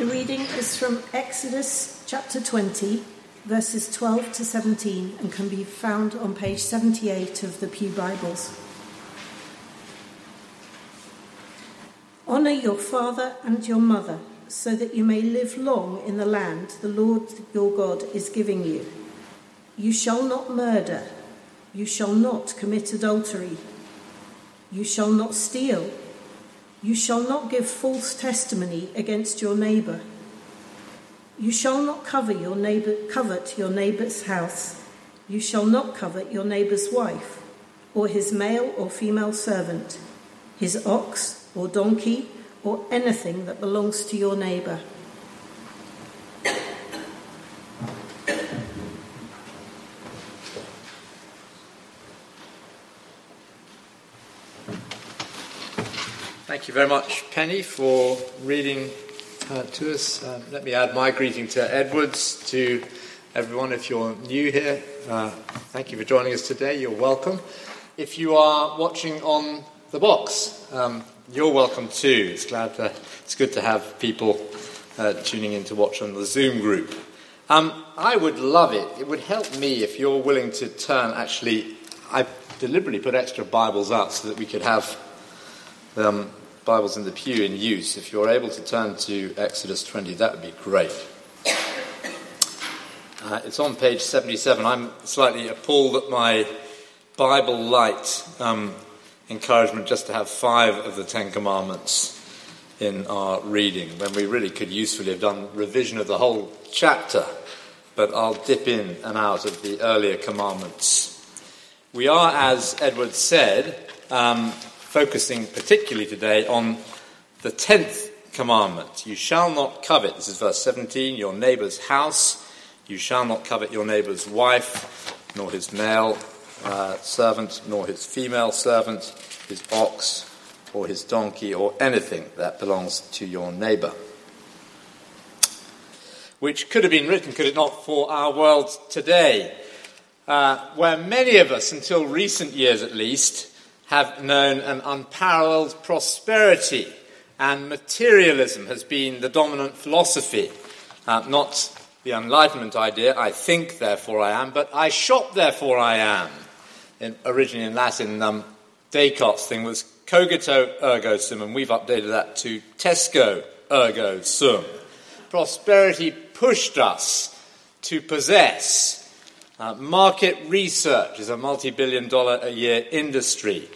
The reading is from Exodus chapter 20, verses 12 to 17, and can be found on page 78 of the Pew Bibles. Honour your father and your mother, so that you may live long in the land the Lord your God is giving you. You shall not murder. You shall not commit adultery. You shall not steal. You shall not give false testimony against your neighbour. You shall not cover your neighbor, covet your neighbour's house. You shall not covet your neighbour's wife, or his male or female servant, his ox or donkey, or anything that belongs to your neighbour. Thank you very much, Penny, for reading uh, to us. Um, let me add my greeting to Edwards, to everyone. If you're new here, uh, thank you for joining us today. You're welcome. If you are watching on the box, um, you're welcome too. It's glad to, it's good to have people uh, tuning in to watch on the Zoom group. Um, I would love it. It would help me if you're willing to turn. Actually, I deliberately put extra Bibles out so that we could have um, Bibles in the pew in use, if you're able to turn to Exodus 20, that would be great. Uh, it's on page 77. I'm slightly appalled at my Bible light um, encouragement just to have five of the Ten Commandments in our reading, when we really could usefully have done revision of the whole chapter. But I'll dip in and out of the earlier commandments. We are, as Edward said, um, focusing particularly today on the tenth commandment. You shall not covet, this is verse 17, your neighbour's house. You shall not covet your neighbour's wife, nor his male uh, servant, nor his female servant, his ox, or his donkey, or anything that belongs to your neighbour. Which could have been written, could it not, for our world today, uh, where many of us, until recent years at least, have known an unparalleled prosperity, and materialism has been the dominant philosophy. Uh, not the Enlightenment idea, I think, therefore I am, but I shop, therefore I am. In, originally in Latin, um, Descartes' thing was cogito ergo sum, and we've updated that to Tesco ergo sum. Prosperity pushed us to possess uh, market research is a multi billion dollar a year industry,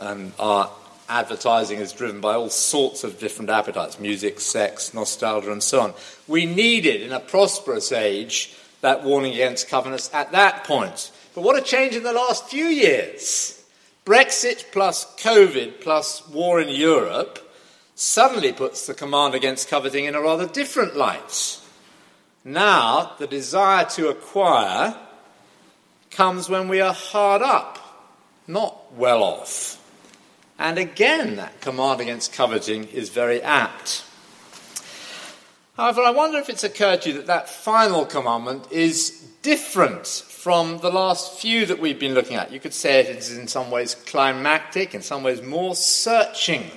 and our advertising is driven by all sorts of different appetites music, sex, nostalgia, and so on. We needed, in a prosperous age, that warning against covenants at that point. But what a change in the last few years! Brexit plus COVID plus war in Europe suddenly puts the command against coveting in a rather different light. Now, the desire to acquire comes when we are hard up, not well off. And again, that command against coveting is very apt. However, I wonder if it's occurred to you that that final commandment is different from the last few that we've been looking at. You could say it is in some ways climactic, in some ways more searching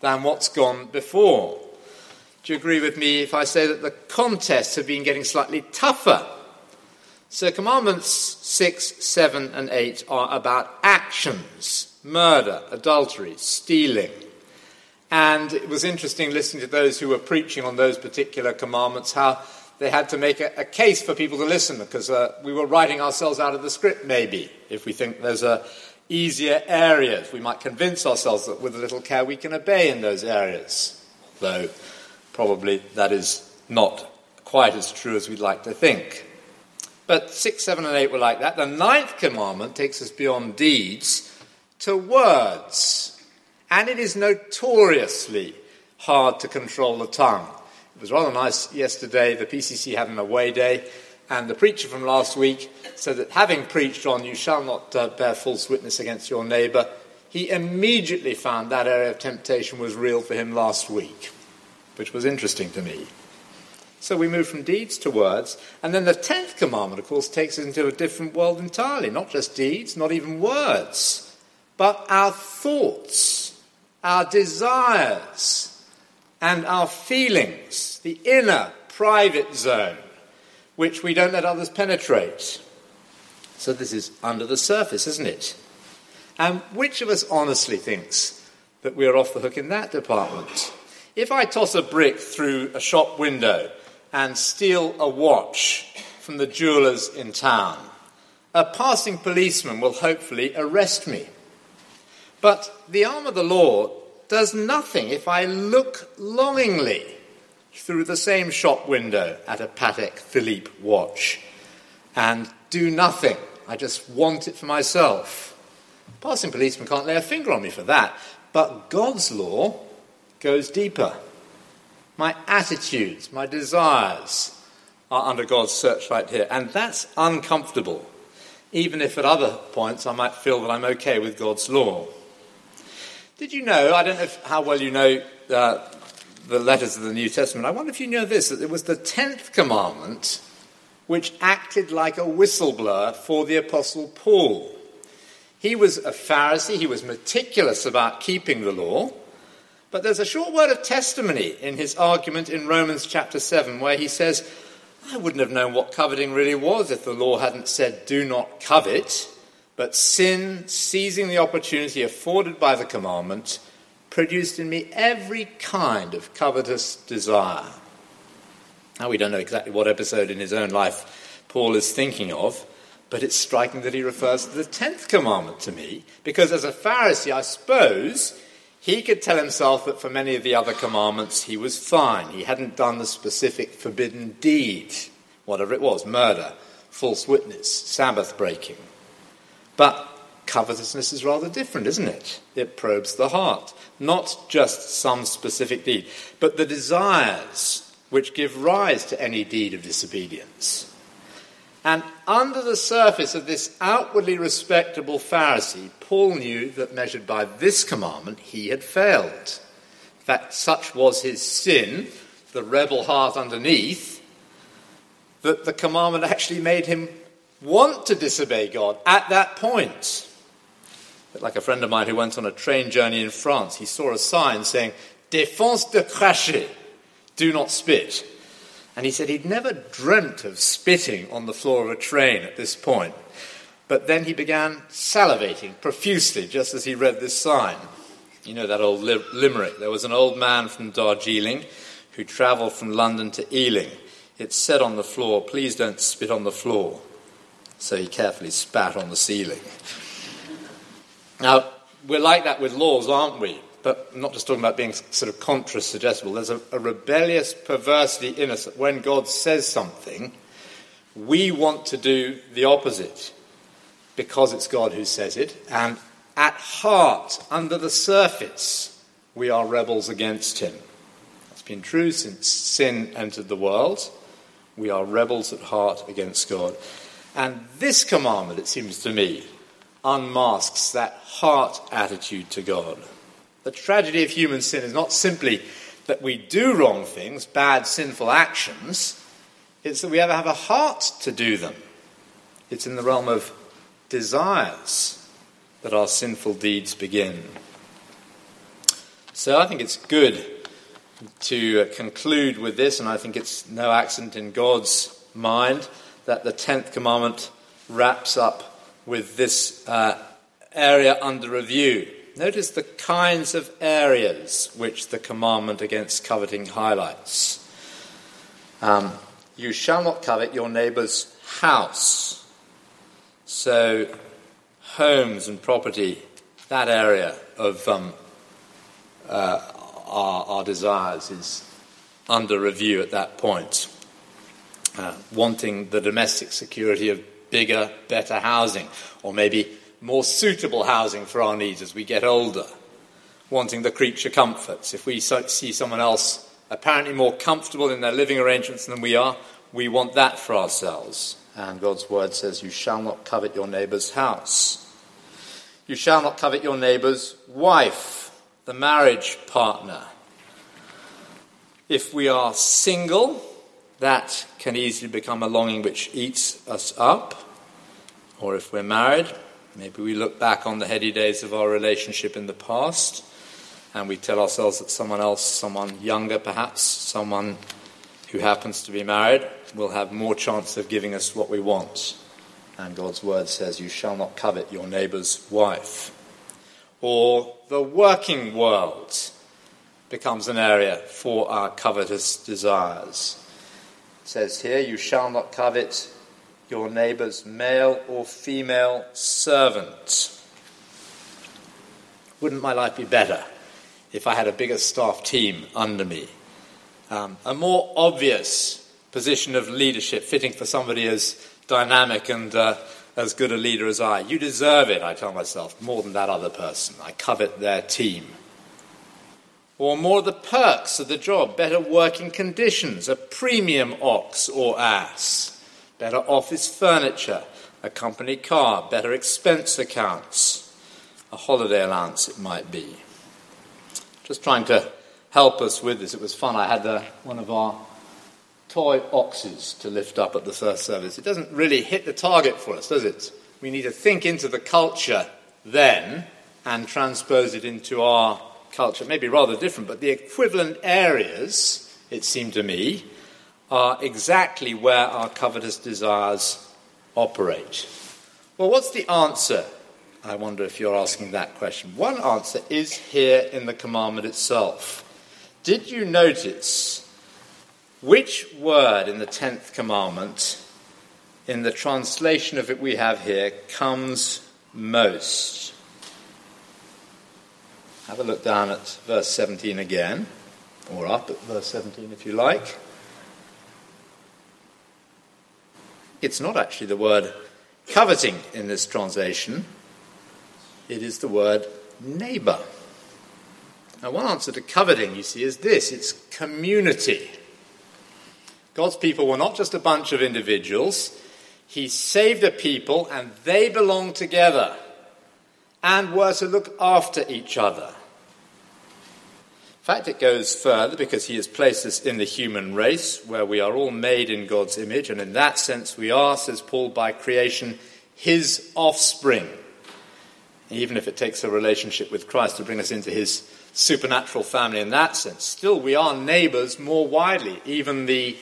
than what's gone before. Do you agree with me if I say that the contests have been getting slightly tougher? So, commandments 6, 7, and 8 are about actions murder, adultery, stealing. And it was interesting listening to those who were preaching on those particular commandments, how they had to make a, a case for people to listen because uh, we were writing ourselves out of the script, maybe, if we think there's a easier areas. We might convince ourselves that with a little care we can obey in those areas. Though Probably that is not quite as true as we'd like to think. But 6, 7, and 8 were like that. The ninth commandment takes us beyond deeds to words. And it is notoriously hard to control the tongue. It was rather nice yesterday. The PCC had an away day, and the preacher from last week said that having preached on you shall not uh, bear false witness against your neighbour, he immediately found that area of temptation was real for him last week which was interesting to me. So we move from deeds to words, and then the tenth commandment, of course, takes us into a different world entirely. Not just deeds, not even words, but our thoughts, our desires, and our feelings, the inner private zone, which we don't let others penetrate. So this is under the surface, isn't it? And which of us honestly thinks that we're off the hook in that department? If I toss a brick through a shop window and steal a watch from the jewelers in town, a passing policeman will hopefully arrest me. But the arm of the law does nothing if I look longingly through the same shop window at a Patek Philippe watch and do nothing. I just want it for myself. Passing policeman can't lay a finger on me for that. But God's law goes deeper. My attitudes, my desires are under God's searchlight here. And that's uncomfortable, even if at other points I might feel that I'm okay with God's law. Did you know, I don't know if, how well you know uh, the letters of the New Testament, I wonder if you know this, that it was the tenth commandment which acted like a whistleblower for the Apostle Paul. He was a Pharisee, he was meticulous about keeping the law, but there's a short word of testimony in his argument in Romans chapter 7 where he says, I wouldn't have known what coveting really was if the law hadn't said, do not covet. But sin, seizing the opportunity afforded by the commandment, produced in me every kind of covetous desire. Now, we don't know exactly what episode in his own life Paul is thinking of, but it's striking that he refers to the tenth commandment to me, because as a Pharisee, I suppose he could tell himself that for many of the other commandments he was fine. He hadn't done the specific forbidden deed, whatever it was murder, false witness, Sabbath breaking. But covetousness is rather different, isn't it? It probes the heart. Not just some specific deed, but the desires which give rise to any deed of disobedience. And under the surface of this outwardly respectable Pharisee, Paul knew that measured by this commandment, he had failed. In fact, such was his sin, the rebel heart underneath, that the commandment actually made him want to disobey God at that point. Like a friend of mine who went on a train journey in France, he saw a sign saying, Défense de cracher, do not spit. And he said he'd never dreamt of spitting on the floor of a train at this point. But then he began salivating profusely just as he read this sign. You know that old limerick. There was an old man from Darjeeling who travelled from London to Ealing. It said on the floor, Please don't spit on the floor so he carefully spat on the ceiling. Now, we're like that with laws, aren't we? But I'm not just talking about being sort of contra suggestible. There's a, a rebellious perversity in us when God says something, we want to do the opposite because it's God who says it. And at heart, under the surface, we are rebels against Him. That's been true since sin entered the world. We are rebels at heart against God. And this commandment, it seems to me, unmasks that heart attitude to God. The tragedy of human sin is not simply that we do wrong things, bad, sinful actions, it's that we ever have a heart to do them. It's in the realm of desires that our sinful deeds begin. So I think it's good to conclude with this, and I think it's no accident in God's mind that the 10th commandment wraps up with this uh, area under review. Notice the kinds of areas which the commandment against coveting highlights. Um, you shall not covet your neighbour's house. So, homes and property, that area of um, uh, our, our desires is under review at that point uh, wanting the domestic security of bigger, better housing, or maybe more suitable housing for our needs as we get older, wanting the creature comforts. If we see someone else apparently more comfortable in their living arrangements than we are, we want that for ourselves. And God's word says, You shall not covet your neighbour's house. You shall not covet your neighbour's wife, the marriage partner. If we are single, that can easily become a longing which eats us up. Or if we're married, maybe we look back on the heady days of our relationship in the past and we tell ourselves that someone else, someone younger perhaps, someone who happens to be married, will have more chance of giving us what we want. And God's word says, You shall not covet your neighbour's wife. Or the working world becomes an area for our covetous desires. It says here, You shall not covet your neighbour's male or female servant. Wouldn't my life be better if I had a bigger staff team under me? Um, a more obvious position of leadership fitting for somebody as dynamic and uh, as good a leader as I. You deserve it, I tell myself, more than that other person. I covet their team. Or more of the perks of the job, better working conditions, a premium ox or ass, better office furniture, a company car, better expense accounts a holiday allowance, it might be. Just trying to help us with this. It was fun. I had uh, one of our toy oxes to lift up at the first service. It doesn't really hit the target for us, does it? We need to think into the culture then and transpose it into our culture. Maybe rather different, but the equivalent areas, it seemed to me, are exactly where our covetous desires operate. Well, what's the answer I wonder if you're asking that question. One answer is here in the commandment itself. Did you notice which word in the 10th commandment, in the translation of it we have here, comes most? Have a look down at verse 17 again, or up at verse 17 if you like. It's not actually the word coveting in this translation it is the word neighbor. Now, one answer to coveting, you see, is this it's community. God's people were not just a bunch of individuals, He saved a people and they belonged together and were to look after each other. Fact, it goes further because He has placed us in the human race where we are all made in God's image, and in that sense, we are, says Paul, by creation, His offspring even if it takes a relationship with Christ to bring us into his supernatural family in that sense. Still, we are neighbors more widely. Even the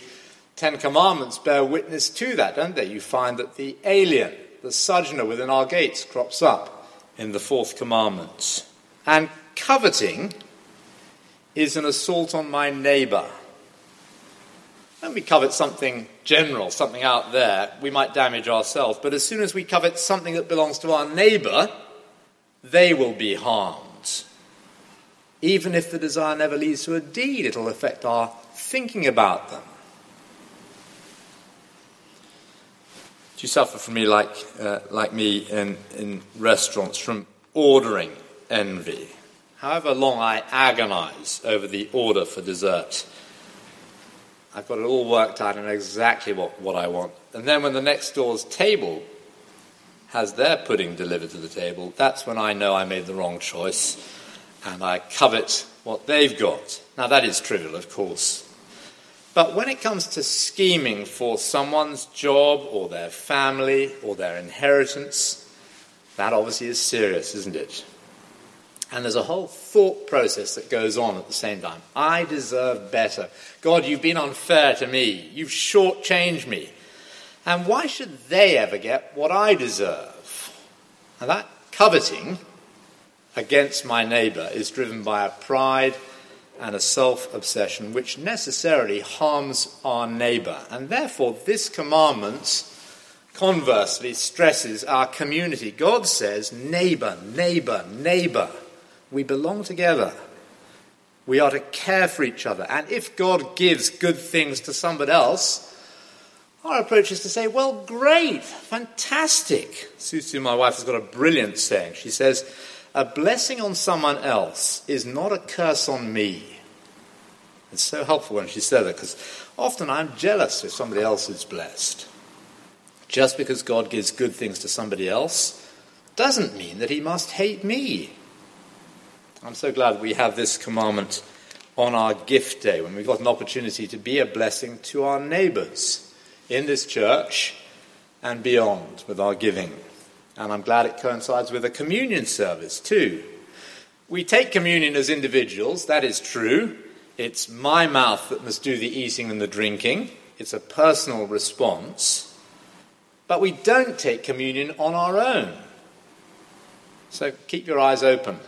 Ten Commandments bear witness to that, don't they? You find that the alien, the sojourner within our gates, crops up in the fourth commandment. And coveting is an assault on my neighbor. When we covet something general, something out there, we might damage ourselves. But as soon as we covet something that belongs to our neighbor, they will be harmed. Even if the desire never leads to a deed, it'll affect our thinking about them. Do you suffer from me like, uh, like me in, in restaurants from ordering envy? However long I agonize over the order for dessert, I've got it all worked out and exactly what, what I want. And then when the next door's table has their pudding delivered to the table, that's when I know I made the wrong choice and I covet what they've got. Now, that is trivial, of course. But when it comes to scheming for someone's job or their family or their inheritance, that obviously is serious, isn't it? And there's a whole thought process that goes on at the same time. I deserve better. God, you've been unfair to me. You've shortchanged me. And why should they ever get what I deserve? And that coveting against my neighbour is driven by a pride and a self obsession which necessarily harms our neighbour. And therefore, this commandment conversely stresses our community. God says, neighbour, neighbour, neighbour. We belong together. We are to care for each other. And if God gives good things to somebody else, our approach is to say, well, great, fantastic. Susu, my wife, has got a brilliant saying. She says, a blessing on someone else is not a curse on me. It's so helpful when she said that because often I'm jealous if somebody else is blessed. Just because God gives good things to somebody else doesn't mean that he must hate me. I'm so glad we have this commandment on our gift day when we've got an opportunity to be a blessing to our neighbours in this church and beyond with our giving. And I'm glad it coincides with a communion service too, We take communion as individuals, that is true. It's my mouth that must do the eating and the drinking. It's a personal response. But we don't take communion on our own. So keep your eyes open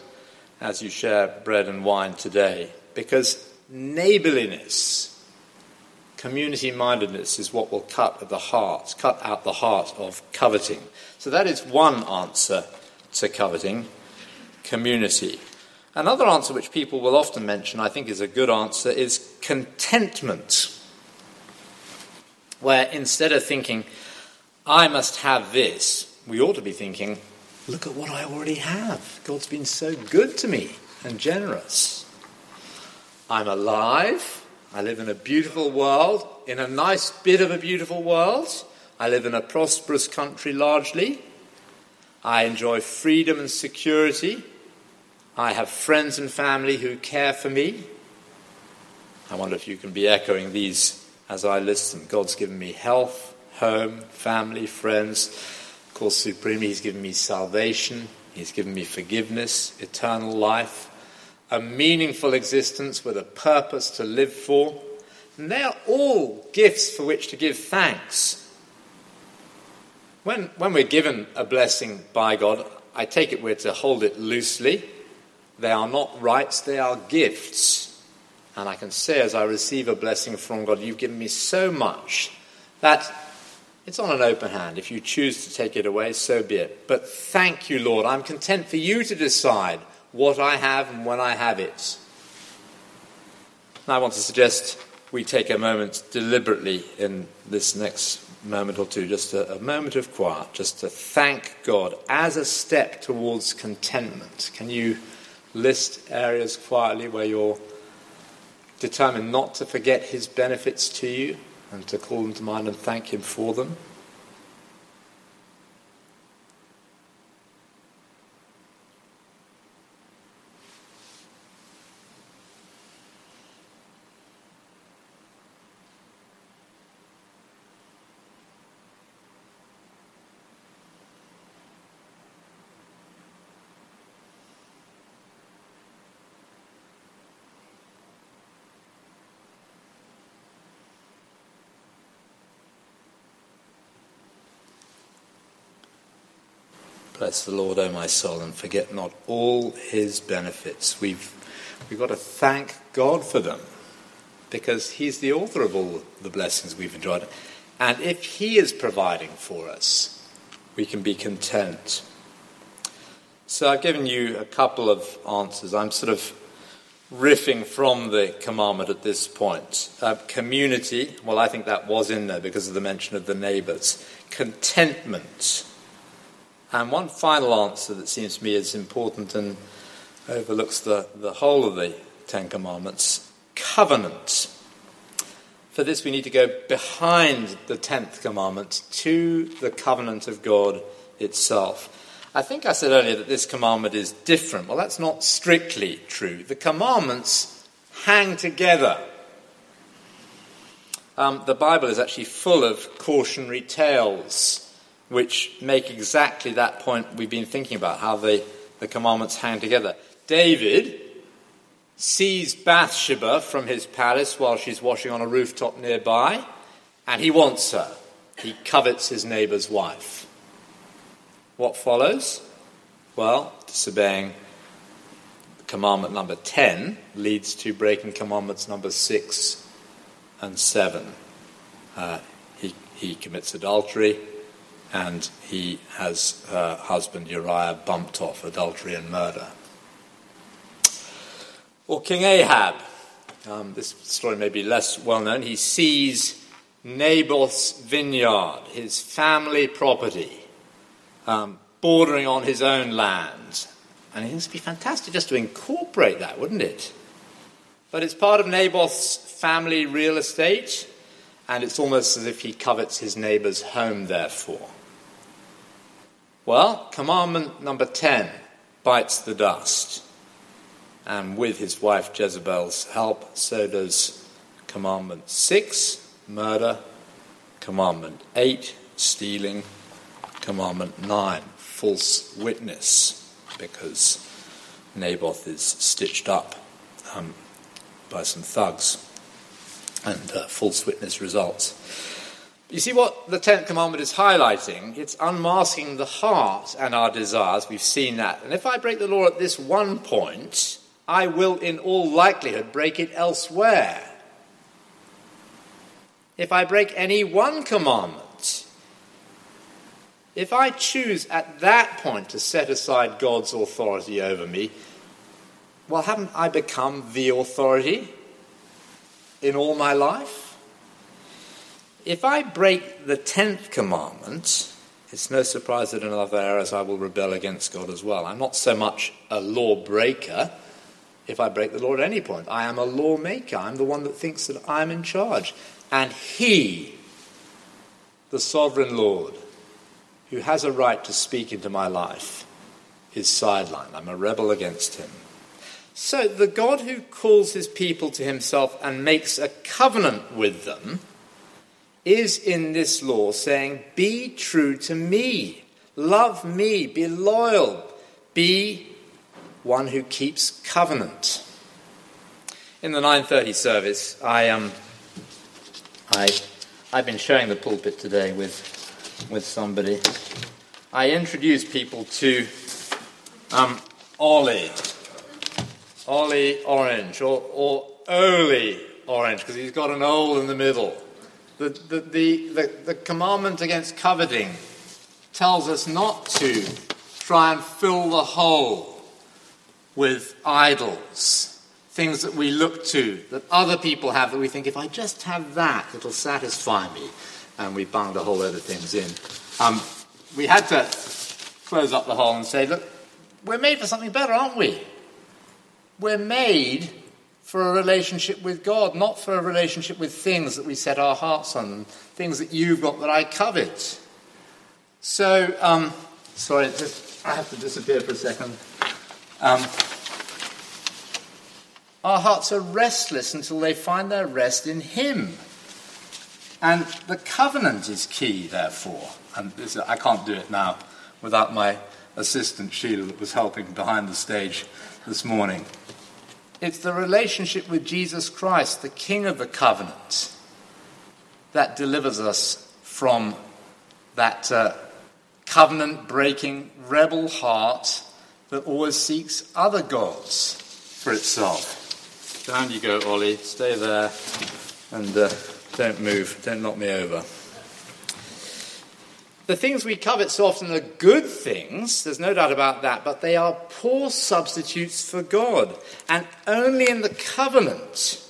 as you share bread and wine today, because neighborliness, community mindedness is what will cut at the heart, cut out the heart of coveting. So that is one answer to coveting community. Another answer which people will often mention, I think is a good answer, is contentment. Where instead of thinking, I must have this, we ought to be thinking, look at what I already have. God's been so good to me and generous. I'm alive. I live in a beautiful world, in a nice bit of a beautiful world. I live in a prosperous country largely. I enjoy freedom and security. I have friends and family who care for me. I wonder if you can be echoing these as I listen. God's given me health, home, family, friends. Course, supremely, He's given me salvation, He's given me forgiveness, eternal life, a meaningful existence with a purpose to live for. And they are all gifts for which to give thanks. When, when we're given a blessing by God, I take it we're to hold it loosely they are not rights, they are gifts. And I can say, as I receive a blessing from God, you've given me so much that it's on an open hand. If you choose to take it away, so be it. But thank you, Lord. I'm content for you to decide what I have and when I have it. And I want to suggest we take a moment deliberately in this next moment or two, just a, a, moment of quiet, just to thank God as a step towards contentment. Can you? list areas quietly where you're determined not to forget his benefits to you and to call them to mind and thank him for them. Bless the Lord, O my soul, and forget not all his benefits. We've, we've got to thank God for them because he's the author of all the blessings we've enjoyed. And if he is providing for us, we can be content. So I've given you a couple of answers. I'm sort of riffing from the commandment at this point. Uh, community, well, I think that was in there because of the mention of the neighbours. Contentment and one final answer that seems to me is important and overlooks the, the whole of the Ten Commandments covenant. For this, we need to go behind the tenth commandment to the covenant of God itself. I think I said earlier that this commandment is different. Well, that's not strictly true. The commandments hang together. Um, the Bible is actually full of cautionary tales which make exactly that point we've been thinking about, how the, the commandments hang together. David sees Bathsheba from his palace while she's washing on a rooftop nearby, and he wants her. He covets his neighbour's wife. What follows? Well, disobeying commandment number 10 leads to breaking commandments number 6 and 7. Uh, he, he commits adultery, and he has her husband Uriah bumped off adultery and murder. Or King Ahab. Um, this story may be less well known. He sees Naboth's vineyard, his family property, um, bordering on his own land. And it would be fantastic just to incorporate that, wouldn't it? But it's part of Naboth's family real estate, and it's almost as if he covets his neighbour's home, therefore. Well, commandment number 10 bites the dust. And with his wife Jezebel's help, so does commandment 6, murder, commandment 8, stealing, commandment 9, false witness, because Naboth is stitched up um, by some thugs, and uh, false witness results. You see what the Tenth Commandment is highlighting? It's unmasking the heart and our desires. We've seen that. And if I break the law at this one point, I will in all likelihood break it elsewhere. If I break any one commandment, if I choose at that point to set aside God's authority over me, well, haven't I become the authority in all my life? If I break the tenth commandment, it's no surprise that in other areas I will rebel against God as well. I'm not so much a lawbreaker if I break the law at any point. I am a lawmaker. I'm the one that thinks that I'm in charge. And He, the sovereign Lord, who has a right to speak into my life, is sidelined. I'm a rebel against Him. So the God who calls His people to Himself and makes a covenant with them is in this law saying, Be true to me, love me, be loyal, be one who keeps covenant. In the 9:30 service, I um, I I've been sharing the pulpit today with with somebody. I introduced people to um, Ollie, Ollie Orange, or, or Oli Orange, because he's got an O in the middle. The, the, the, the, the commandment against coveting tells us not to try and fill the hole with idols, things that we look to, that other people have, that we think, if I just have that, it'll satisfy me. And we bunged a whole load of things in. Um, we had to close up the hole and say, look, we're made for something better, aren't we? We're made for a relationship with God, not for a relationship with things that we set our hearts on, things that you've got that I covet. So, um, sorry, just, I have to disappear for a second. Um, our hearts are restless until they find their rest in Him. And the covenant is key, therefore. And this, I can't do it now without my assistant Sheila that was helping behind the stage this morning. It's the relationship with Jesus Christ, the King of the covenant, that delivers us from that uh, covenant breaking rebel heart that always seeks other gods for itself. Down you go, Ollie. Stay there and uh, don't move. Don't knock me over. The things we covet so often are good things, there's no doubt about that, but they are poor substitutes for God. And only in the covenant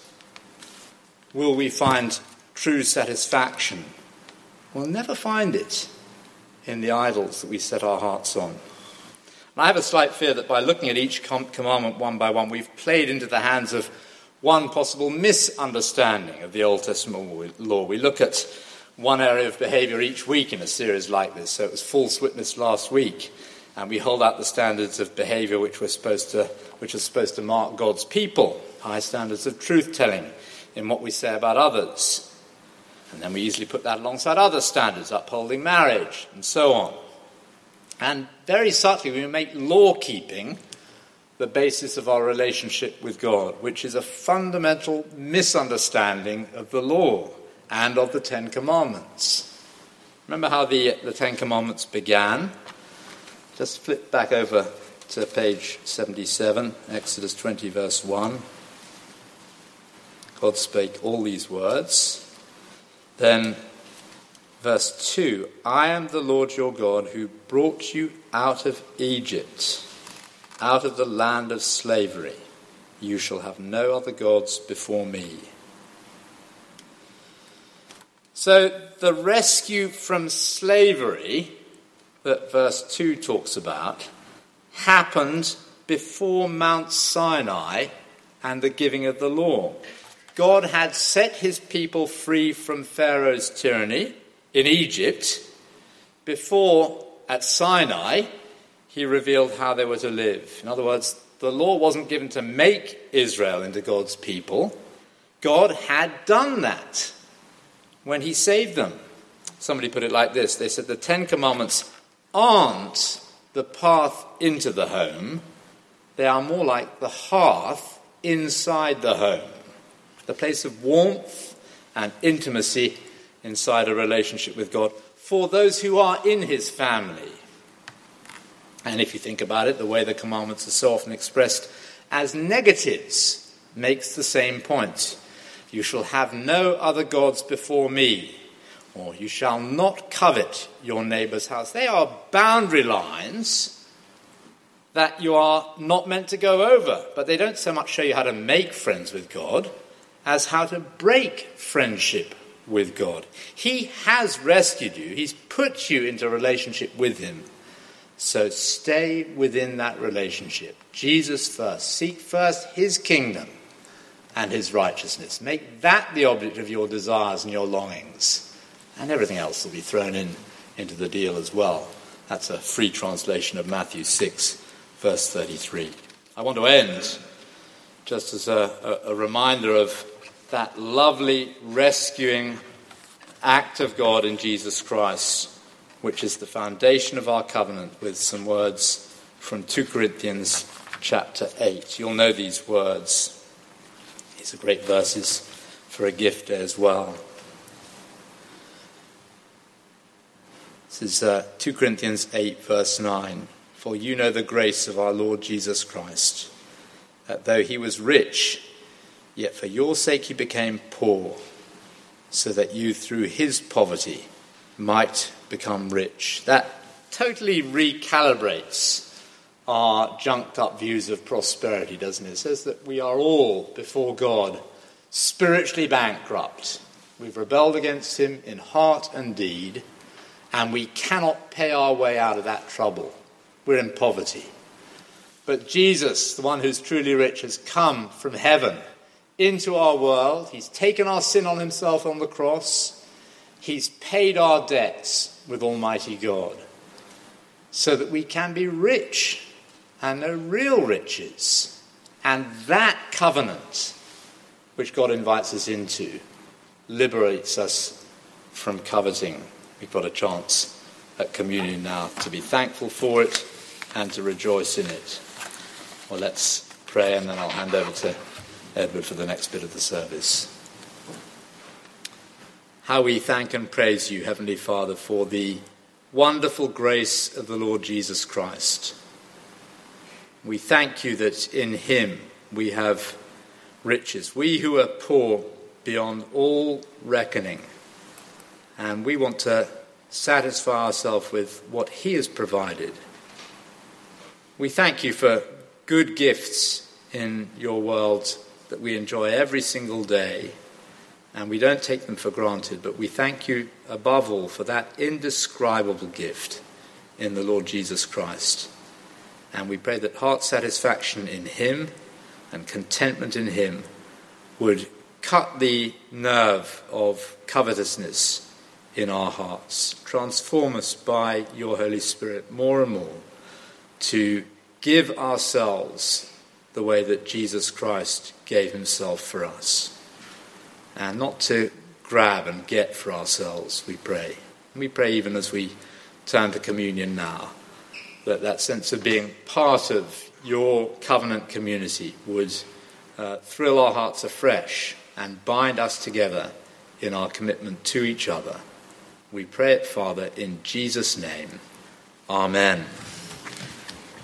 will we find true satisfaction. We'll never find it in the idols that we set our hearts on. And I have a slight fear that by looking at each commandment one by one, we've played into the hands of one possible misunderstanding of the Old Testament law. We look at one area of behavior each week in a series like this. So it was false witness last week, and we hold out the standards of behavior which were supposed to, which are supposed to mark God's people, high standards of truth telling in what we say about others. And then we easily put that alongside other standards, upholding marriage, and so on. And very subtly, we make law keeping the basis of our relationship with God, which is a fundamental misunderstanding of the law and of the Ten Commandments. Remember how the, the Ten Commandments began? Just flip back over to page 77, Exodus 20, verse 1. God spake all these words. Then, verse 2 I am the Lord your God who brought you out of Egypt, out of the land of slavery. You shall have no other gods before me. So, the rescue from slavery that verse 2 talks about happened before Mount Sinai and the giving of the law. God had set his people free from Pharaoh's tyranny in Egypt before, at Sinai, he revealed how they were to live. In other words, the law wasn't given to make Israel into God's people, God had done that when he saved them. Somebody put it like this they said the Ten Commandments aren't the path into the home, they are more like the hearth inside the home, the place of warmth and intimacy inside a relationship with God for those who are in his family. And if you think about it, the way the commandments are so often expressed as negatives makes the same point. You shall have no other gods before me, or you shall not covet your neighbor's house. They are boundary lines that you are not meant to go over, but they don't so much show you how to make friends with God as how to break friendship with God. He has rescued you, He's put you into relationship with Him. So stay within that relationship. Jesus first. Seek first His kingdom and His righteousness. Make that the object of your desires and your longings. And everything else will be thrown in into the deal as well. That's a free translation of Matthew 6, verse 33. I want to end just as a, a, a reminder of that lovely rescuing act of God in Jesus Christ, which is the foundation of our covenant, with some words from 2 Corinthians chapter 8. You'll know these words. These are great verses for a gift as well. This is uh, 2 Corinthians 8, verse 9. For you know the grace of our Lord Jesus Christ, that though he was rich, yet for your sake he became poor, so that you through his poverty might become rich. That totally recalibrates our junked up views of prosperity, doesn't it? It says that we are all before God spiritually bankrupt. We've rebelled against him in heart and deed, and we cannot pay our way out of that trouble. We're in poverty. But Jesus, the one who's truly rich, has come from heaven into our world. He's taken our sin on himself on the cross. He's paid our debts with Almighty God so that we can be rich and know real riches. And that covenant, which God invites us into, liberates us from coveting. We've got a chance at communion now to be thankful for it and to rejoice in it. Well, let's pray and then I'll hand over to Edward for the next bit of the service. How we thank and praise you, Heavenly Father, for the wonderful grace of the Lord Jesus Christ. We thank you that in him we have riches. We who are poor beyond all reckoning. And we want to satisfy ourselves with what he has provided. We thank you for good gifts in your world that we enjoy every single day, and we don't take them for granted, but we thank you above all for that indescribable gift in the Lord Jesus Christ. And we pray that heart satisfaction in Him and contentment in Him would cut the nerve of covetousness in our hearts. Transform us by your Holy Spirit more and more to give ourselves the way that Jesus Christ gave himself for us. And not to grab and get for ourselves, we pray. And we pray even as we turn to communion now, that that sense of being part of your covenant community would uh, thrill our hearts afresh and bind us together in our commitment to each other. We pray it, Father, in Jesus' name. Amen.